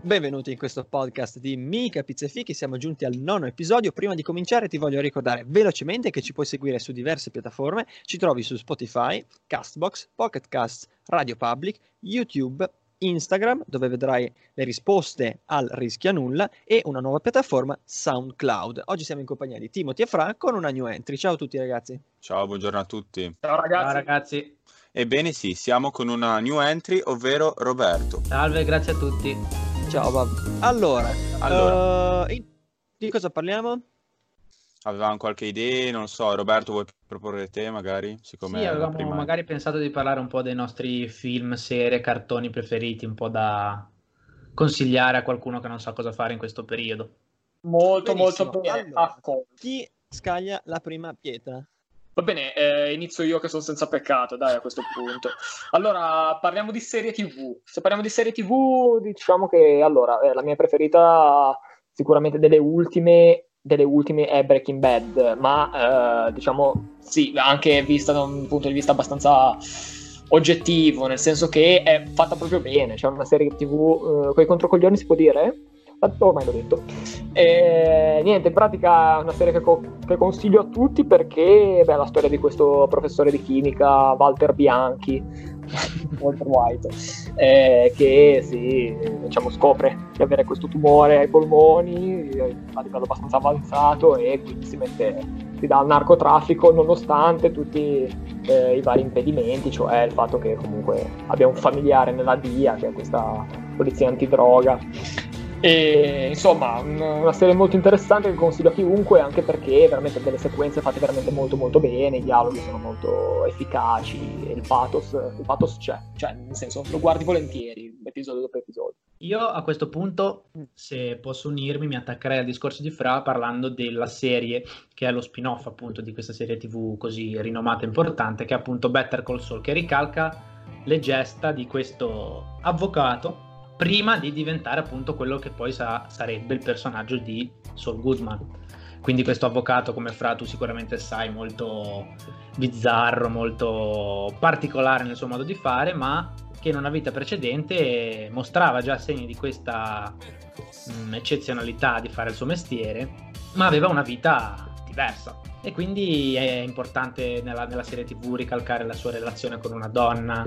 Benvenuti in questo podcast di Mica Pizza e Fichi, siamo giunti al nono episodio. Prima di cominciare ti voglio ricordare velocemente che ci puoi seguire su diverse piattaforme, ci trovi su Spotify, Castbox, Pocket Casts, Radio Public, YouTube, Instagram dove vedrai le risposte al rischia nulla e una nuova piattaforma SoundCloud. Oggi siamo in compagnia di Timothy e Fra con una new entry. Ciao a tutti ragazzi. Ciao, buongiorno a tutti. Ciao ragazzi. Ciao ragazzi. Ebbene sì, siamo con una new entry, ovvero Roberto. Salve, grazie a tutti. Ciao Bob. Allora, Allora. uh, in- di cosa parliamo? Avevamo qualche idea, non so, Roberto vuoi proporre te magari? Siccome Sì, avevamo prima- magari pensato di parlare un po' dei nostri film, serie, cartoni preferiti, un po' da consigliare a qualcuno che non sa cosa fare in questo periodo. Molto Benissimo. molto bene. Allora. Chi scaglia la prima pietra? Va bene, eh, inizio io che sono senza peccato, dai, a questo punto. Allora, parliamo di serie TV. Se parliamo di serie TV, diciamo che allora, eh, la mia preferita sicuramente delle ultime, delle ultime è Breaking Bad, ma eh, diciamo sì, anche vista da un punto di vista abbastanza oggettivo, nel senso che è fatta proprio bene, c'è una serie TV, eh, quei controcoglioni si può dire? Ormai l'ho detto. E, niente, in pratica è una serie che, co- che consiglio a tutti perché beh, è la storia di questo professore di chimica, Walter Bianchi, Walter White, eh, che si diciamo, scopre di avere questo tumore ai polmoni eh, a livello abbastanza avanzato e quindi si mette si dà al narcotraffico nonostante tutti eh, i vari impedimenti, cioè il fatto che comunque abbia un familiare nella DIA, che è questa polizia antidroga. E insomma, un- una serie molto interessante che consiglio a chiunque, anche perché veramente delle sequenze fatte veramente molto molto bene, i dialoghi sono molto efficaci, e il pathos, il pathos c'è, cioè nel senso lo guardi volentieri, episodio dopo episodio. Io a questo punto, se posso unirmi, mi attaccherei al discorso di Fra parlando della serie che è lo spin-off appunto di questa serie TV così rinomata e importante, che è appunto Better Call Saul, che ricalca le gesta di questo avvocato prima di diventare appunto quello che poi sa- sarebbe il personaggio di Saul Goodman. Quindi questo avvocato, come Fra tu sicuramente sai, molto bizzarro, molto particolare nel suo modo di fare, ma che in una vita precedente mostrava già segni di questa mh, eccezionalità di fare il suo mestiere, ma aveva una vita diversa. E quindi è importante nella, nella serie TV ricalcare la sua relazione con una donna,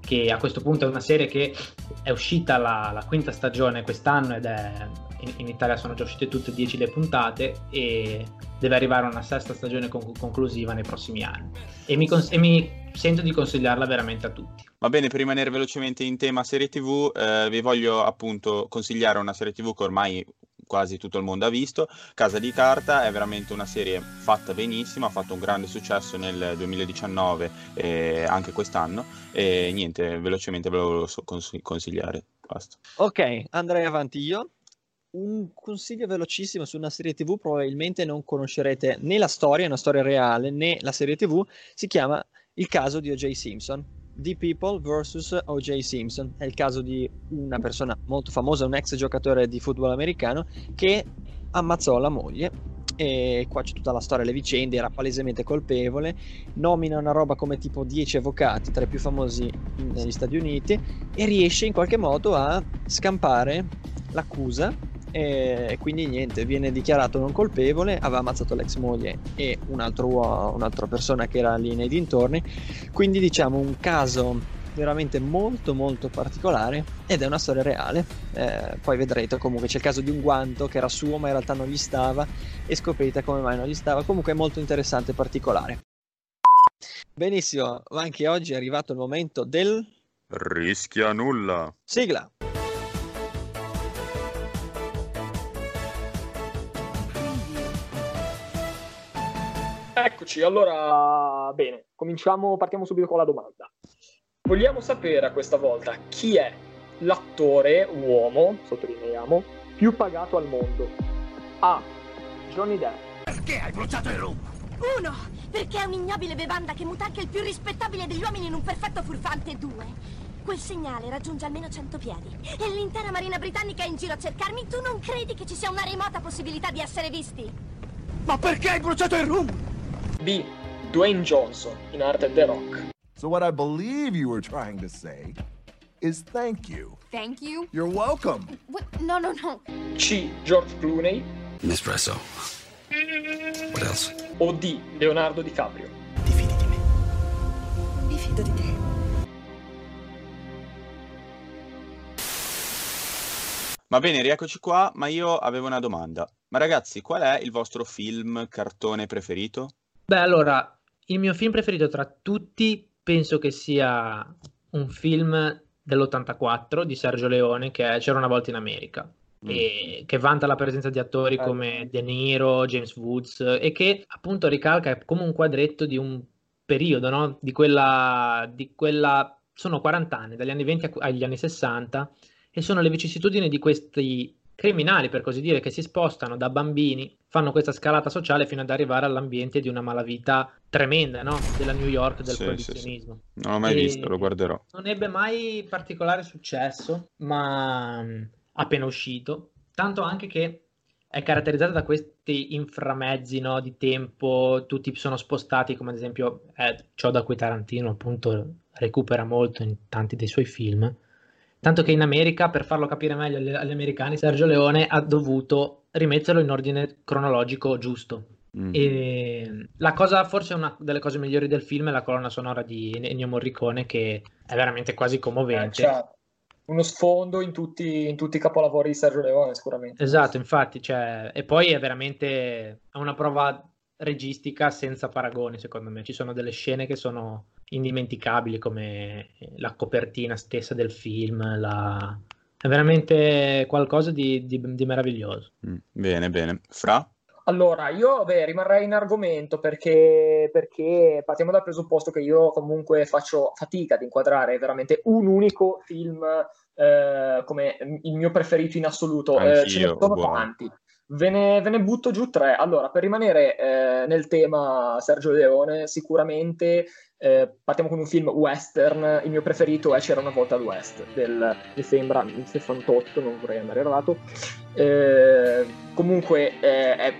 che a questo punto è una serie che è uscita la, la quinta stagione quest'anno ed è in, in Italia sono già uscite tutte e dieci le puntate e deve arrivare una sesta stagione con- conclusiva nei prossimi anni. E mi, cons- e mi sento di consigliarla veramente a tutti. Va bene, per rimanere velocemente in tema serie TV, eh, vi voglio appunto consigliare una serie TV che ormai quasi tutto il mondo ha visto. Casa di Carta è veramente una serie fatta benissimo, ha fatto un grande successo nel 2019 e anche quest'anno. E niente, velocemente ve lo volevo consigliare. Basta. Ok, andrei avanti io. Un consiglio velocissimo su una serie TV, probabilmente non conoscerete né la storia, è una storia reale, né la serie TV, si chiama Il caso di O.J. Simpson. The People vs. O.J. Simpson. È il caso di una persona molto famosa, un ex giocatore di football americano che ammazzò la moglie. E qua c'è tutta la storia, le vicende, era palesemente colpevole. Nomina una roba come tipo 10 avvocati, tra i più famosi negli Stati Uniti, e riesce in qualche modo a scampare l'accusa e quindi niente, viene dichiarato non colpevole, aveva ammazzato l'ex moglie e un altro un'altra persona che era lì nei dintorni, quindi diciamo un caso veramente molto molto particolare ed è una storia reale. Eh, poi vedrete comunque c'è il caso di un guanto che era suo ma in realtà non gli stava e scoprirete come mai non gli stava, comunque è molto interessante e particolare. Benissimo, anche oggi è arrivato il momento del Rischia nulla. sigla. Eccoci, allora bene, cominciamo, partiamo subito con la domanda. Vogliamo sapere a questa volta chi è l'attore uomo, sottolineiamo, più pagato al mondo? A. Johnny Depp. Uno, perché è un'ignobile bevanda che muta anche il più rispettabile degli uomini in un perfetto furfante. Due, quel segnale raggiunge almeno 100 piedi e l'intera marina britannica è in giro a cercarmi. Tu non credi che ci sia una remota possibilità di essere visti? Ma perché hai bruciato il rum? B. Dwayne Johnson in arte The Rock. So what I believe you were trying to say is thank you. Thank you. You're welcome. What? No, no, no. C. George Clooney Nespresso. What else? o D. Leonardo DiCaprio? Mi fido di te. Va bene, rieccoci qua, ma io avevo una domanda. Ma ragazzi, qual è il vostro film cartone preferito? Beh, allora, il mio film preferito tra tutti penso che sia un film dell'84 di Sergio Leone che è C'era una volta in America. E che vanta la presenza di attori Eh. come De Niro, James Woods e che appunto ricalca come un quadretto di un periodo, no? Di quella, di quella sono 40 anni, dagli anni 20 a- agli anni 60 e sono le vicissitudini di questi criminali, per così dire, che si spostano da bambini, fanno questa scalata sociale fino ad arrivare all'ambiente di una malavita tremenda, no? Della New York, del Sì, sì, sì. proibizionismo. Non l'ho mai E- visto, lo guarderò. Non ebbe mai particolare successo, ma appena uscito, tanto anche che è caratterizzata da questi inframezzi no, di tempo, tutti sono spostati, come ad esempio è ciò da cui Tarantino appunto recupera molto in tanti dei suoi film. Tanto che in America, per farlo capire meglio agli, agli americani, Sergio Leone ha dovuto rimetterlo in ordine cronologico giusto. Mm. E la cosa, forse una delle cose migliori del film è la colonna sonora di Ennio Morricone, che è veramente quasi Eh, commovente. cioè, uno sfondo in tutti, in tutti i capolavori di Sergio Leone, sicuramente. Esatto, infatti, cioè, e poi è veramente è una prova registica senza paragoni, secondo me. Ci sono delle scene che sono indimenticabili, come la copertina stessa del film, la- è veramente qualcosa di, di- di meraviglioso. Mm, Bene, bene. Fra? Allora, io beh, rimarrei in argomento perché, perché partiamo dal presupposto che io comunque faccio fatica ad inquadrare veramente un unico film eh, come il mio preferito in assoluto. Eh, ce ne Anch'io, sono uguale. tanti. Ve ne, ve ne butto giù tre. Allora, per rimanere eh, nel tema Sergio Leone, sicuramente eh, partiamo con un film western. Il mio preferito è C'era una volta al West, del, mi sembra, il 68, non vorrei andare errato. Eh, comunque eh, è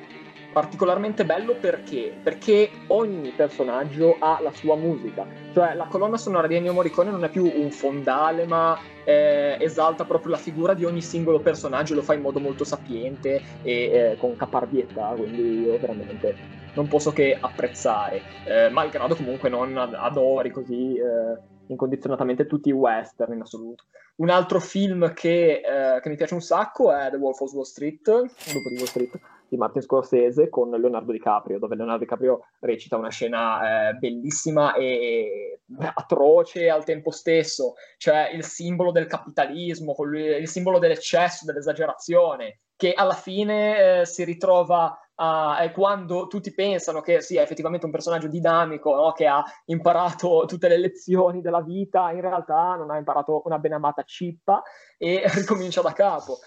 particolarmente bello perché? Perché ogni personaggio ha la sua musica. Cioè la colonna sonora di Ennio Morricone non è più un fondale, ma eh, esalta proprio la figura di ogni singolo personaggio, lo fa in modo molto sapiente e eh, con caparbietà, quindi io veramente non posso che apprezzare, eh, malgrado comunque non ad- adori così eh, incondizionatamente tutti i western in assoluto. Un altro film che, eh, che mi piace un sacco è The Wolf of Wall Street, lupo di Wall Street di Martin Scorsese con Leonardo DiCaprio, dove Leonardo DiCaprio recita una scena eh, bellissima e atroce al tempo stesso, cioè il simbolo del capitalismo, il simbolo dell'eccesso, dell'esagerazione, che alla fine eh, si ritrova a, è quando tutti pensano che sia effettivamente un personaggio dinamico, no? che ha imparato tutte le lezioni della vita, in realtà non ha imparato una benamata cippa e ricomincia da capo.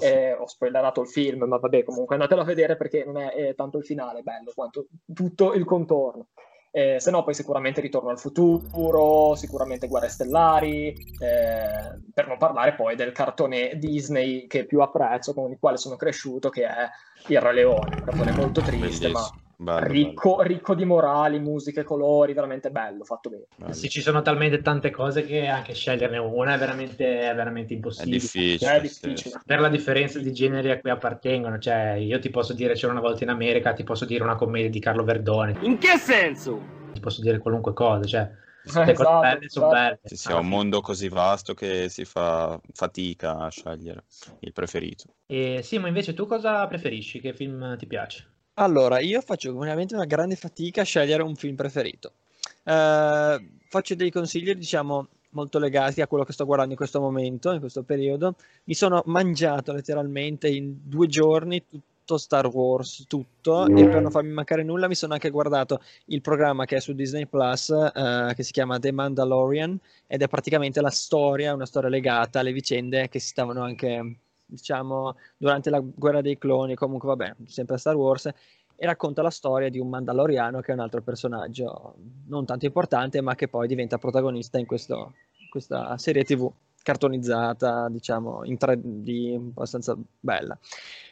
Eh, ho spoilerato il film, ma vabbè, comunque andatelo a vedere perché non è eh, tanto il finale bello quanto tutto il contorno. Eh, se no, poi sicuramente Ritorno al futuro, sicuramente Guerre Stellari, eh, per non parlare poi del cartone Disney che più apprezzo, con il quale sono cresciuto, che è Il Re Leone. Un cartone molto triste, ma Bellissimo. Bello, ricco, ricco di morali, musiche, colori, veramente bello, fatto bene. bello. Sì, ci sono talmente tante cose che anche sceglierne una è veramente, è veramente È impossibile. difficile. È sì, difficile. sì. Per la differenza di generi a cui appartengono, cioè io ti posso dire c'era una volta in America, ti posso dire una commedia di Carlo Verdone, In che senso? ti posso dire qualunque cosa, cioè Eh, cose esatto, belle sono esatto. belle. Sì, sì, è un mondo così vasto che si fa fatica a scegliere il preferito. E Simo, invece tu cosa preferisci? Che film ti piace? Allora, io faccio veramente una grande fatica a scegliere un film preferito. Eh, faccio dei consigli, diciamo, molto legati a quello che sto guardando in questo momento, in questo periodo. Mi sono mangiato letteralmente in due giorni tutto Star Wars, tutto, e per non farmi mancare nulla mi sono anche guardato il programma che è su Disney Plus, eh, che si chiama The Mandalorian, ed è praticamente la storia, una storia legata alle vicende che si stavano anche, diciamo, durante la guerra dei cloni, comunque vabbè, sempre Star Wars, e racconta la storia di un Mandaloriano che è un altro personaggio non tanto importante, ma che poi diventa protagonista in questo- questa serie TV. Cartonizzata, diciamo, in 3D, abbastanza bella.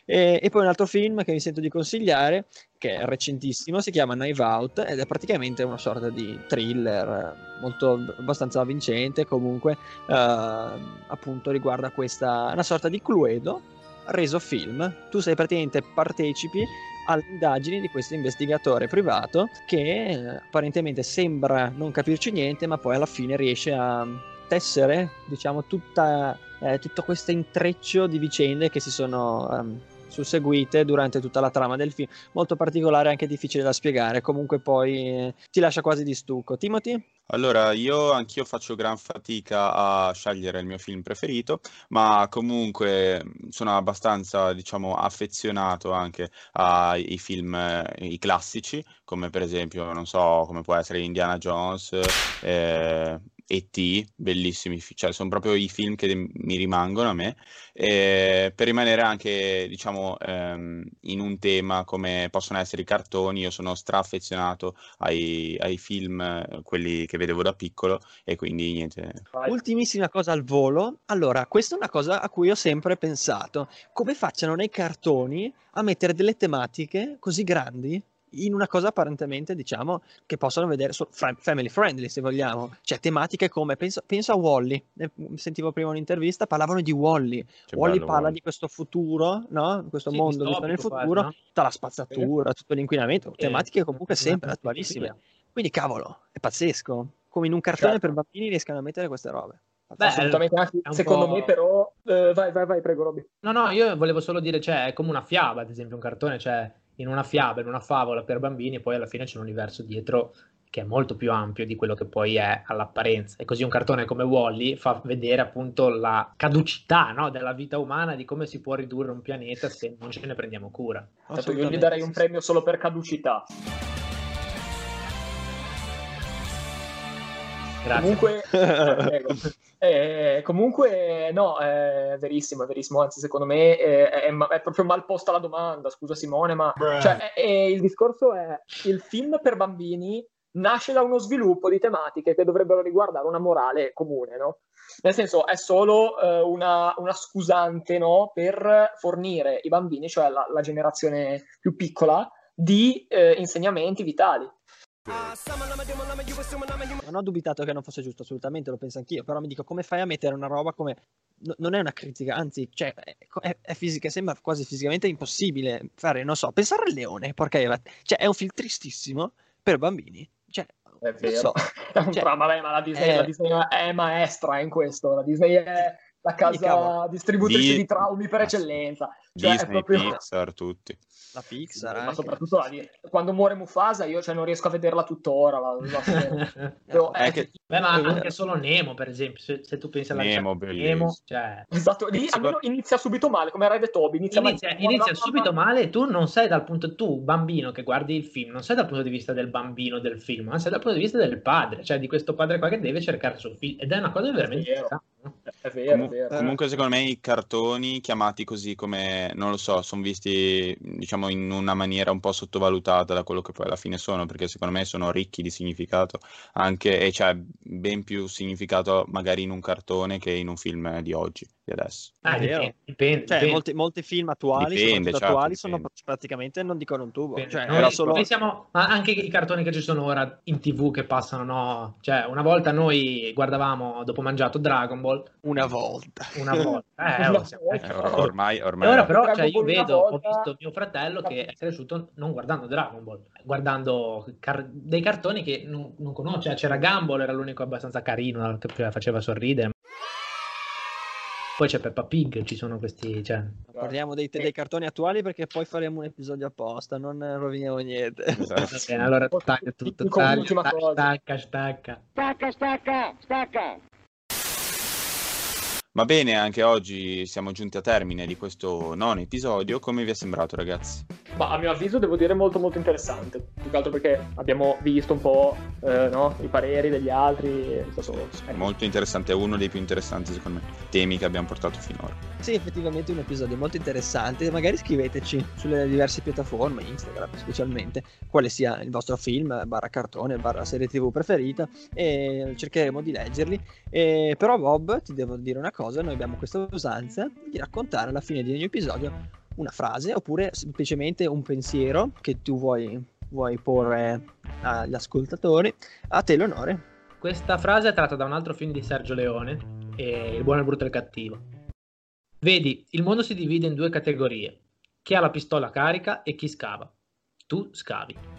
E, e, poi un altro film che mi sento di consigliare, che è recentissimo, si chiama Knife Out ed è praticamente una sorta di thriller molto abbastanza vincente, comunque eh, appunto riguarda questa, una sorta di Cluedo reso film. Tu sei praticamente partecipi alle indagini di questo investigatore privato che eh, apparentemente sembra non capirci niente, ma poi alla fine riesce a tessere, diciamo, tutta, eh, tutto questo intreccio di vicende che si sono um, susseguite durante tutta la trama del film. Molto particolare, anche difficile da spiegare. Comunque poi eh, ti lascia quasi di stucco. Timothy? Allora, io anch'io faccio gran fatica a scegliere il mio film preferito, ma comunque sono abbastanza, diciamo, affezionato anche ai film, eh, i classici, come per esempio, non so, come può essere Indiana Jones, eh, E.T., bellissimi, cioè sono proprio i film che mi rimangono a me, eh, per rimanere anche, diciamo, ehm, in un tema come possono essere i cartoni, io sono straffezionato ai, ai film, quelli che vedevo da piccolo, e quindi niente. Ultimissima cosa al volo, allora, questa è una cosa a cui ho sempre pensato, come facciano nei cartoni a mettere delle tematiche così grandi in una cosa apparentemente, diciamo, che possono vedere so, family friendly, se vogliamo. Cioè, tematiche come, penso, penso a Wally, sentivo prima un'intervista, parlavano di Wally. Wally parla Wally. di questo futuro, no? Questo sì, mondo visto nel futuro, no? tutta la spazzatura, tutto l'inquinamento, sì. tematiche comunque sempre attualissime. Quindi, cavolo, è pazzesco. Come in un cartone certo. per bambini riescano a mettere queste robe. Beh, assolutamente secondo me però eh, vai vai vai prego Robby no no io volevo solo dire cioè è come una fiaba ad esempio un cartone cioè in una fiaba, in una favola per bambini, e poi alla fine c'è un universo dietro che è molto più ampio di quello che poi è all'apparenza. E così un cartone come Wally fa vedere appunto la caducità no, della vita umana, di come si può ridurre un pianeta se non ce ne prendiamo cura. Certo, io gli darei un premio solo per caducità. Grazie. Comunque, eh, comunque no, è verissimo, è verissimo. Anzi, secondo me è, è, è proprio mal posta la domanda. Scusa, Simone, ma cioè, il discorso è il film per bambini nasce da uno sviluppo di tematiche che dovrebbero riguardare una morale comune, no? Nel senso, è solo uh, una, una, scusante no? per fornire i bambini, cioè la, la generazione più piccola, di eh, insegnamenti vitali. Non ho dubitato che non fosse giusto, assolutamente, lo penso anch'io, però mi dico come fai a mettere una roba come... No, non è una critica, anzi, cioè, è, è, fisica, sembra quasi fisicamente impossibile fare, non so, pensare al leone, porca cioè è un film tristissimo per bambini, cioè... È vero, so. cioè, vabbè, ma la Disney, è... la Disney è maestra in questo, la Disney è la casa distributrice di, di traumi per eccellenza. Cioè, Disney, proprio... Pixar, tutti. La Pixar, ma soprattutto la, quando muore Mufasa, io cioè, non riesco a vederla tuttora. La, la no, è che... Beh, ma anche solo Nemo, per esempio, se, se tu pensi alla Nemo, Nemo cioè... esatto, lì almeno inizia subito male, come Red Toby. Inizia, inizia, male, inizia subito male e tu non sei dal punto, tu bambino che guardi il film, non sei dal punto di vista del bambino del film, ma sei dal punto di vista del padre, cioè di questo padre qua che deve cercare suo figlio. Ed è una cosa veramente... È vero, è vero, Comun- è vero. Comunque secondo me i cartoni chiamati così come, non lo so, sono visti diciamo in una maniera un po' sottovalutata da quello che poi alla fine sono, perché secondo me sono ricchi di significato, anche, e c'è ben più significato magari in un cartone che in un film di oggi, adesso. Ah, dipende, dipende, cioè, dipende. Molti, molti, film attuali, dipende, certo, attuali sono praticamente non dicono un tubo. Cioè, noi, solo... noi siamo, ma anche i cartoni che ci sono ora in tv che passano, no? Cioè, una volta noi guardavamo dopo mangiato Dragon Ball. Una volta. Una volta. Eh, una siamo... eh, ormai, ormai. E ora però cioè, io vedo, ho visto mio fratello che è cresciuto non guardando Dragon Ball, guardando car- dei cartoni che non, non conosce. Cioè, c'era Gumball, era l'unico abbastanza carino che faceva sorridere. Poi c'è Peppa Pig, ci sono questi. Cioè... Parliamo dei, dei, cartoni attuali perché poi faremo un episodio apposta, non roviniamo niente. Esatto. bene, allora stacca tutto. Stacca, stacca, stacca. Stacca, stacca, stacca. Va bene, anche oggi siamo giunti a termine di questo nono episodio. Come vi è sembrato, ragazzi? Ma a mio avviso devo dire molto molto interessante, più che altro perché abbiamo visto un po' eh, no, i pareri degli altri. È è molto interessante, è uno dei più interessanti secondo me, temi che abbiamo portato finora. Sì, effettivamente un episodio molto interessante, magari scriveteci sulle diverse piattaforme, Instagram specialmente, quale sia il vostro film, barra cartone, barra serie tv preferita e cercheremo di leggerli. E, però Bob, ti devo dire una cosa, noi abbiamo questa usanza di raccontare alla fine di ogni episodio una frase oppure semplicemente un pensiero che tu vuoi, vuoi porre agli ascoltatori. A te l'onore. Questa frase è tratta da un altro film di Sergio Leone, Il buono, il brutto e il cattivo. Vedi, il mondo si divide in due categorie. Chi ha la pistola carica e chi scava. Tu scavi.